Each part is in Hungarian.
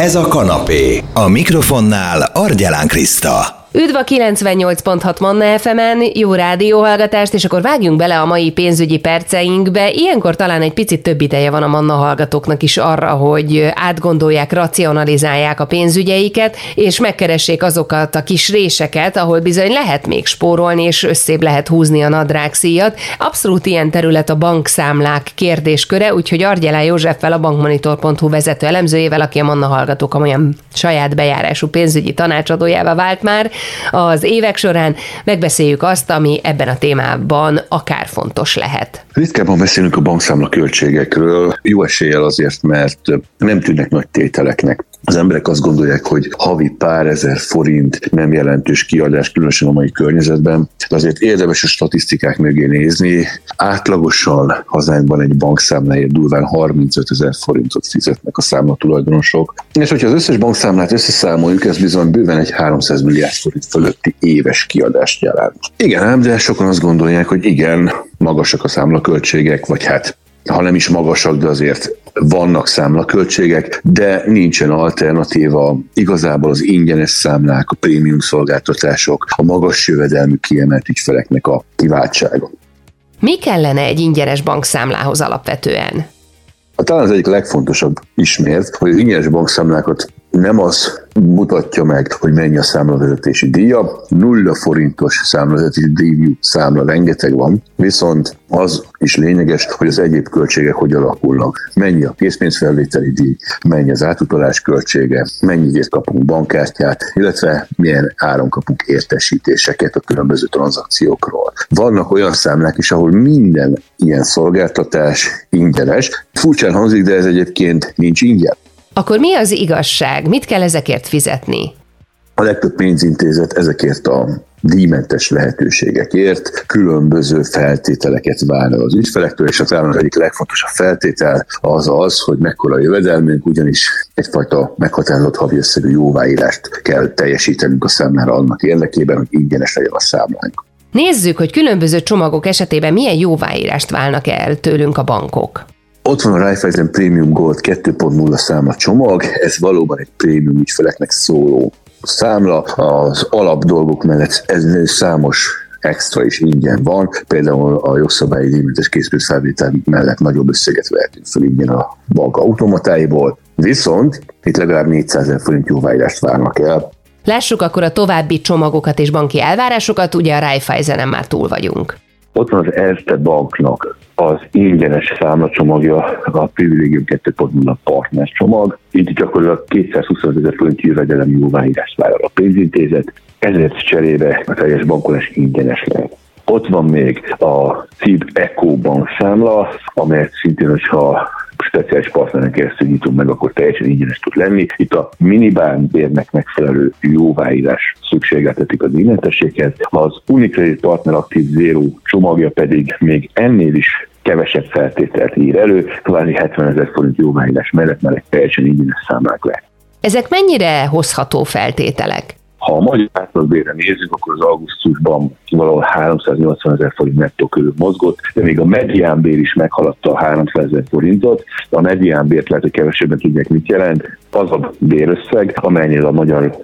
Ez a kanapé. A mikrofonnál Argyelán Kriszta. Üdv a 98.6 Manna FM-en, jó rádióhallgatást, és akkor vágjunk bele a mai pénzügyi perceinkbe. Ilyenkor talán egy picit több ideje van a Manna hallgatóknak is arra, hogy átgondolják, racionalizálják a pénzügyeiket, és megkeressék azokat a kis réseket, ahol bizony lehet még spórolni, és összébb lehet húzni a nadrágszíjat. Abszolút ilyen terület a bankszámlák kérdésköre, úgyhogy Argyelá Józseffel, a bankmonitor.hu vezető elemzőjével, aki a Manna hallgatók olyan saját bejárású pénzügyi tanácsadójává vált már, az évek során megbeszéljük azt, ami ebben a témában akár fontos lehet. Ritkábban beszélünk a bankszámla költségekről, jó eséllyel azért, mert nem tűnnek nagy tételeknek. Az emberek azt gondolják, hogy havi pár ezer forint nem jelentős kiadás, különösen a mai környezetben, de azért érdemes a statisztikák mögé nézni. Átlagosan hazánkban egy bankszámláért durván 35 ezer forintot fizetnek a számla tulajdonosok. És hogyha az összes bankszámlát összeszámoljuk, ez bizony bőven egy 300 milliárd forint fölötti éves kiadást jelent. Igen, de sokan azt gondolják, hogy igen, magasak a számlaköltségek, vagy hát ha nem is magasak, de azért vannak számlaköltségek, de nincsen alternatíva. Igazából az ingyenes számlák, a prémium szolgáltatások, a magas jövedelmű kiemelt ügyfeleknek a kiváltsága. Mi kellene egy ingyenes bankszámlához alapvetően? talán az egyik legfontosabb ismért, hogy az ingyenes bankszámlákat nem az mutatja meg, hogy mennyi a számlavezetési díja. Nulla forintos számlavezetési díjú számla rengeteg van, viszont az is lényeges, hogy az egyéb költségek hogy alakulnak. Mennyi a készpénzfelvételi díj, mennyi az átutalás költsége, mennyit kapunk bankkártyát, illetve milyen áron kapunk értesítéseket a különböző tranzakciókról. Vannak olyan számlák is, ahol minden ilyen szolgáltatás ingyenes. Furcsán hangzik, de ez egyébként nincs ingyen. Akkor mi az igazság? Mit kell ezekért fizetni? A legtöbb pénzintézet ezekért a díjmentes lehetőségekért különböző feltételeket vár az ügyfelektől, és talán az egyik legfontosabb feltétel az az, hogy mekkora a jövedelmünk, ugyanis egyfajta meghatározott havi összegű jóváírást kell teljesítenünk a számlára annak érdekében, hogy ingyenes legyen a számlánk. Nézzük, hogy különböző csomagok esetében milyen jóváírást válnak el tőlünk a bankok. Ott van a Raiffeisen Premium Gold 2.0 számla csomag, ez valóban egy prémium ügyfeleknek szóló számla. Az alap dolgok mellett ez számos extra is ingyen van, például a jogszabályi díjmentes készpénzfelvétel mellett nagyobb összeget vehetünk fel ingyen a bank automatáiból, viszont itt legalább 400 ezer forint jóváírást várnak el. Lássuk akkor a további csomagokat és banki elvárásokat, ugye a Raiffeisenen már túl vagyunk. Ott van az Erste Banknak az ingyenes számlacsomagja, a Privilegium 2.0 partner csomag. Itt gyakorlatilag 225 ezer forint jövedelem jóváírást vár a pénzintézet, ezért cserébe a teljes bankolás ingyenes lehet. Ott van még a CIB Eco bank számla, amelyet szintén, hogyha speciális partneren keresztül nyitunk meg, akkor teljesen ingyenes tud lenni. Itt a minibán bérnek megfelelő jóváírás szükségeltetik az illetességhez. Az Unicredit Partner Active Zero csomagja pedig még ennél is kevesebb feltételt ír elő, kvázi 70 ezer forint jóváírás mellett, mellett teljesen ingyenes számlák le. Ezek mennyire hozható feltételek? Ha a magyar átlagbérre nézzük, akkor az augusztusban valahol 380 ezer forint nettó körül mozgott, de még a mediánbér is meghaladta a 300 ezer forintot. A mediánbért lehet, hogy kevesebben tudják, mit jelent. Az a bérösszeg, amelynél a magyar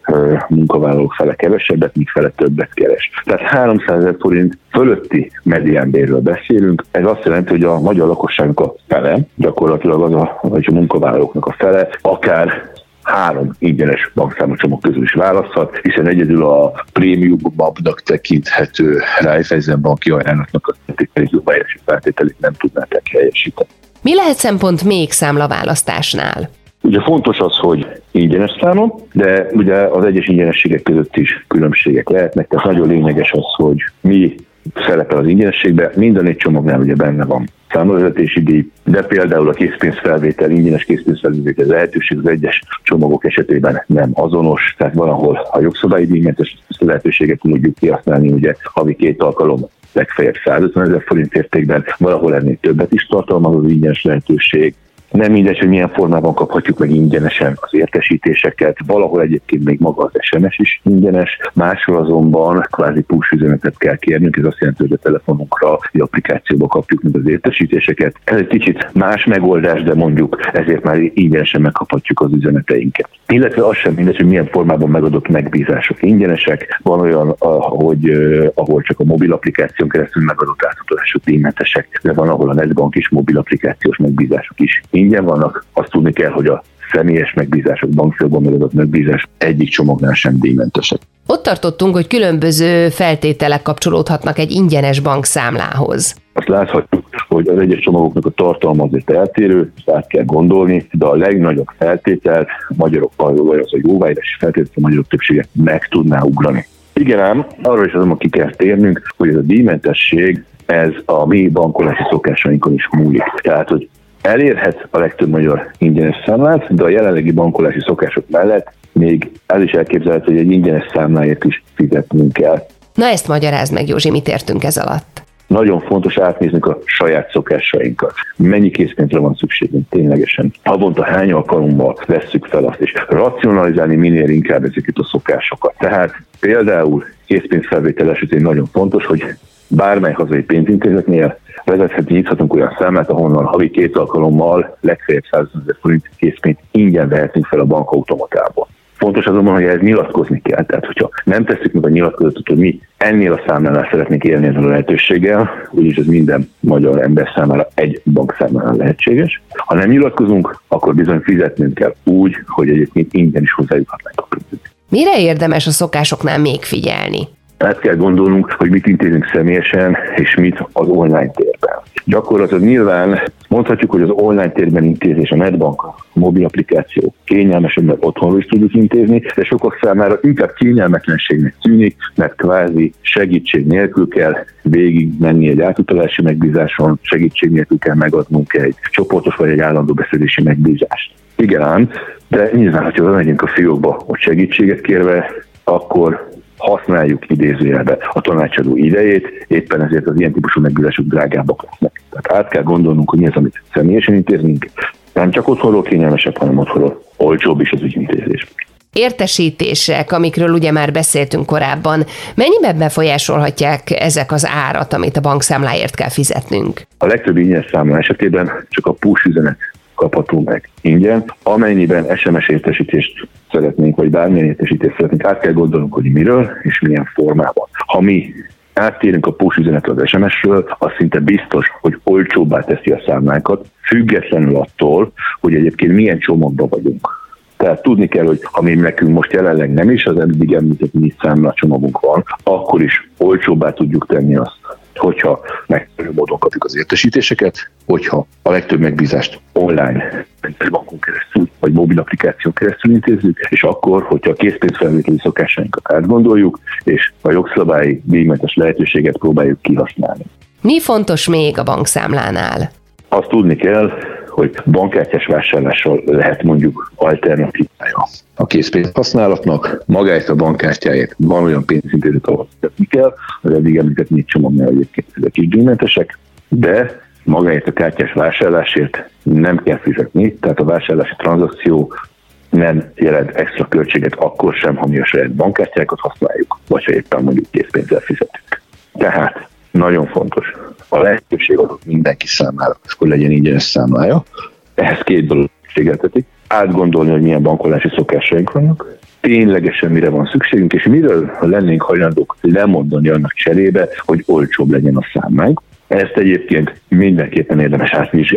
munkavállalók fele kevesebbet, míg fele többet keres. Tehát 300 ezer forint fölötti mediánbérről beszélünk. Ez azt jelenti, hogy a magyar lakosságnak a fele, gyakorlatilag az a, vagy a munkavállalóknak a fele, akár három ingyenes bankszámlacsomag közül is választhat, hiszen egyedül a prémium babnak tekinthető Raiffeisen banki ajánlatnak a feltételizőbájási feltételét nem tudnátok helyesíteni. Mi lehet szempont még számlaválasztásnál? Ugye fontos az, hogy ingyenes számom, de ugye az egyes ingyenességek között is különbségek lehetnek, tehát nagyon lényeges az, hogy mi szerepel az ingyenességben, minden egy csomagnál ugye benne van számlavezetési díj, de például a készpénzfelvétel, ingyenes készpénzfelvétel lehetőség az egyes csomagok esetében nem azonos, tehát valahol a jogszabályi díjmentes lehetőséget tudjuk kihasználni, ugye havi két alkalom legfeljebb 150 ezer forint értékben, valahol ennél többet is tartalmaz az ingyenes lehetőség, Nem mindegy, hogy milyen formában kaphatjuk meg ingyenesen az értesítéseket, valahol egyébként még maga az SMS is ingyenes, máshol azonban kvázi push üzenetet kell kérnünk, ez azt jelenti, hogy a telefonunkra, egy applikációba kapjuk meg az értesítéseket. Ez egy kicsit más megoldás, de mondjuk ezért már ingyenesen megkaphatjuk az üzeneteinket. Illetve az sem mindegy, hogy milyen formában megadott megbízások ingyenesek. Van olyan, hogy ahol csak a mobil applikáción keresztül megadott átutalások díjmentesek, de van, ahol a netbank is mobil applikációs megbízások is ingyen vannak. Azt tudni kell, hogy a személyes megbízások, bankfőben megadott megbízás egyik csomagnál sem díjmentesek. Ott tartottunk, hogy különböző feltételek kapcsolódhatnak egy ingyenes bankszámlához. Azt láthatjuk, hogy az egyes csomagoknak a tartalma azért eltérő, ezt át kell gondolni, de a legnagyobb feltétel a magyarok, vagy az a jóváírás feltétel a magyarok többsége meg tudná ugrani. Igen ám, arról is azonban ki kell térnünk, hogy ez a díjmentesség ez a mi bankolási szokásainkon is múlik. Tehát, hogy elérhet a legtöbb magyar ingyenes számlát, de a jelenlegi bankolási szokások mellett még ez is elképzelhető, hogy egy ingyenes számláért is fizetnünk kell. Na ezt magyarázd meg, Józsi, mit értünk ez alatt? Nagyon fontos átnéznünk a saját szokásainkat. Mennyi készpénzre van szükségünk ténylegesen? Havonta hány alkalommal vesszük fel azt, és racionalizálni minél inkább ezeket a szokásokat. Tehát például készpénzfelvétel esetén nagyon fontos, hogy bármely hazai pénzintézetnél vezethet, nyithatunk olyan számlát, ahonnan havi két alkalommal legfeljebb 100 ezer forint készpénzt ingyen vehetünk fel a bankautomatából. Fontos azonban, hogy ez nyilatkozni kell. Tehát, hogyha nem tesszük meg a nyilatkozatot, hogy mi ennél a számlánál szeretnénk élni ezzel a lehetőséggel, úgyis ez minden magyar ember számára egy bank számára lehetséges. Ha nem nyilatkozunk, akkor bizony fizetnünk kell úgy, hogy egyébként ingyen is hozzájuthatnánk a pénzünk. Mire érdemes a szokásoknál még figyelni? Át kell gondolnunk, hogy mit intézünk személyesen, és mit az online térben. Gyakorlatilag nyilván mondhatjuk, hogy az online térben intézés, a netbank, a mobil applikáció kényelmesebb, mert otthonról is tudjuk intézni, de sokak számára inkább kényelmetlenségnek tűnik, mert kvázi segítség nélkül kell végig menni egy átutalási megbízáson, segítség nélkül kell megadnunk egy csoportos vagy egy állandó beszélési megbízást. Igen ám, de nyilván, hogyha megyünk a fiókba, hogy segítséget kérve, akkor használjuk idézőjelbe a tanácsadó idejét, éppen ezért az ilyen típusú megbízások drágábbak lesznek. Tehát át kell gondolnunk, hogy mi az, amit személyesen intézünk, nem csak otthonról kényelmesebb, hanem otthonról olcsóbb is az ügyintézés értesítések, amikről ugye már beszéltünk korábban, mennyiben befolyásolhatják ezek az árat, amit a bankszámláért kell fizetnünk? A legtöbb ingyenes számla esetében csak a push üzenet kapható meg ingyen. Amennyiben SMS értesítést szeretnénk, vagy bármilyen értesítést szeretnénk, át kell gondolnunk, hogy miről és milyen formában. Ha mi áttérünk a push üzenetre az SMS-ről, az szinte biztos, hogy olcsóbbá teszi a számlákat, függetlenül attól, hogy egyébként milyen csomagban vagyunk. Tehát tudni kell, hogy ha mi nekünk most jelenleg nem is az eddig említett mi számlacsomagunk van, akkor is olcsóbbá tudjuk tenni azt, hogyha megfelelő módon kapjuk az értesítéseket, hogyha a legtöbb megbízást online, bankon keresztül, vagy mobil applikáción keresztül intézzük, és akkor, hogyha a készpénzfelvételi szokásainkat átgondoljuk, és a jogszabályi díjmentes lehetőséget próbáljuk kihasználni. Mi fontos még a bankszámlánál? Azt tudni kell, hogy bankkártyás vásárlással lehet mondjuk alternatívája a készpénz használatnak, magáért a bankkártyáért van olyan pénzintézet, ahol fizetni kell, az eddig említett négy csomagnál egyébként ezek is díjmentesek, de magáért a kártyás vásárlásért nem kell fizetni, tehát a vásárlási tranzakció nem jelent extra költséget akkor sem, ha mi a saját bankkártyákat használjuk, vagy ha éppen mondjuk készpénzzel fizetünk. Tehát nagyon fontos. A lehetőség adott mindenki számára, hogy legyen ingyenes számlája. Ehhez két dolog szükségeltetik. Átgondolni, hogy milyen bankolási szokásaink vannak, ténylegesen mire van szükségünk, és miről lennénk hajlandók lemondani annak cserébe, hogy olcsóbb legyen a számlánk. Ezt egyébként mindenképpen érdemes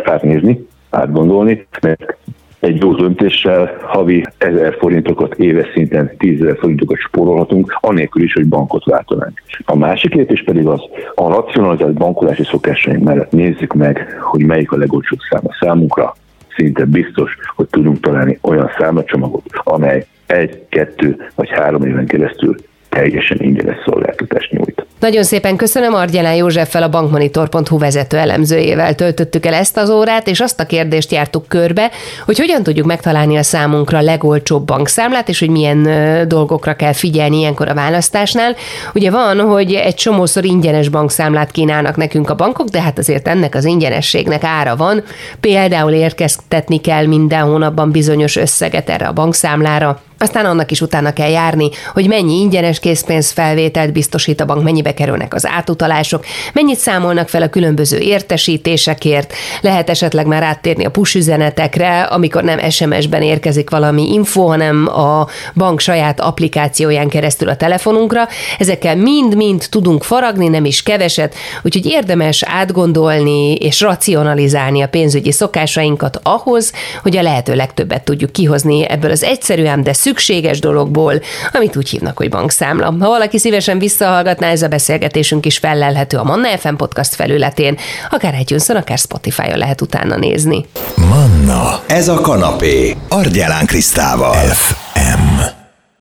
átnézni, átgondolni, mert egy jó döntéssel havi 1000 forintokat éves szinten 10 ezer forintokat spórolhatunk, anélkül is, hogy bankot váltanánk. A másik lépés pedig az, a racionalizált bankolási szokásaink mellett nézzük meg, hogy melyik a legolcsóbb szám a számunkra, szinte biztos, hogy tudunk találni olyan számlacsomagot, amely egy, kettő vagy három éven keresztül teljesen ingyenes szolgáltatást nyújt. Nagyon szépen köszönöm Argyelán Józseffel, a bankmonitor.hu vezető elemzőjével töltöttük el ezt az órát, és azt a kérdést jártuk körbe, hogy hogyan tudjuk megtalálni a számunkra legolcsóbb bankszámlát, és hogy milyen dolgokra kell figyelni ilyenkor a választásnál. Ugye van, hogy egy csomószor ingyenes bankszámlát kínálnak nekünk a bankok, de hát azért ennek az ingyenességnek ára van. Például érkeztetni kell minden hónapban bizonyos összeget erre a bankszámlára, aztán annak is utána kell járni, hogy mennyi ingyenes készpénzfelvételt biztosít a bank, mennyibe kerülnek az átutalások, mennyit számolnak fel a különböző értesítésekért, lehet esetleg már áttérni a push üzenetekre, amikor nem SMS-ben érkezik valami info, hanem a bank saját applikációján keresztül a telefonunkra. Ezekkel mind-mind tudunk faragni, nem is keveset, úgyhogy érdemes átgondolni és racionalizálni a pénzügyi szokásainkat ahhoz, hogy a lehető legtöbbet tudjuk kihozni ebből az egyszerűen, de szükséges dologból, amit úgy hívnak, hogy bankszámla. Ha valaki szívesen visszahallgatná, ez a beszélgetésünk is fellelhető a Manna FM podcast felületén, akár itunes akár Spotify-on lehet utána nézni. Manna, ez a kanapé, Argyelán Krisztával. FM.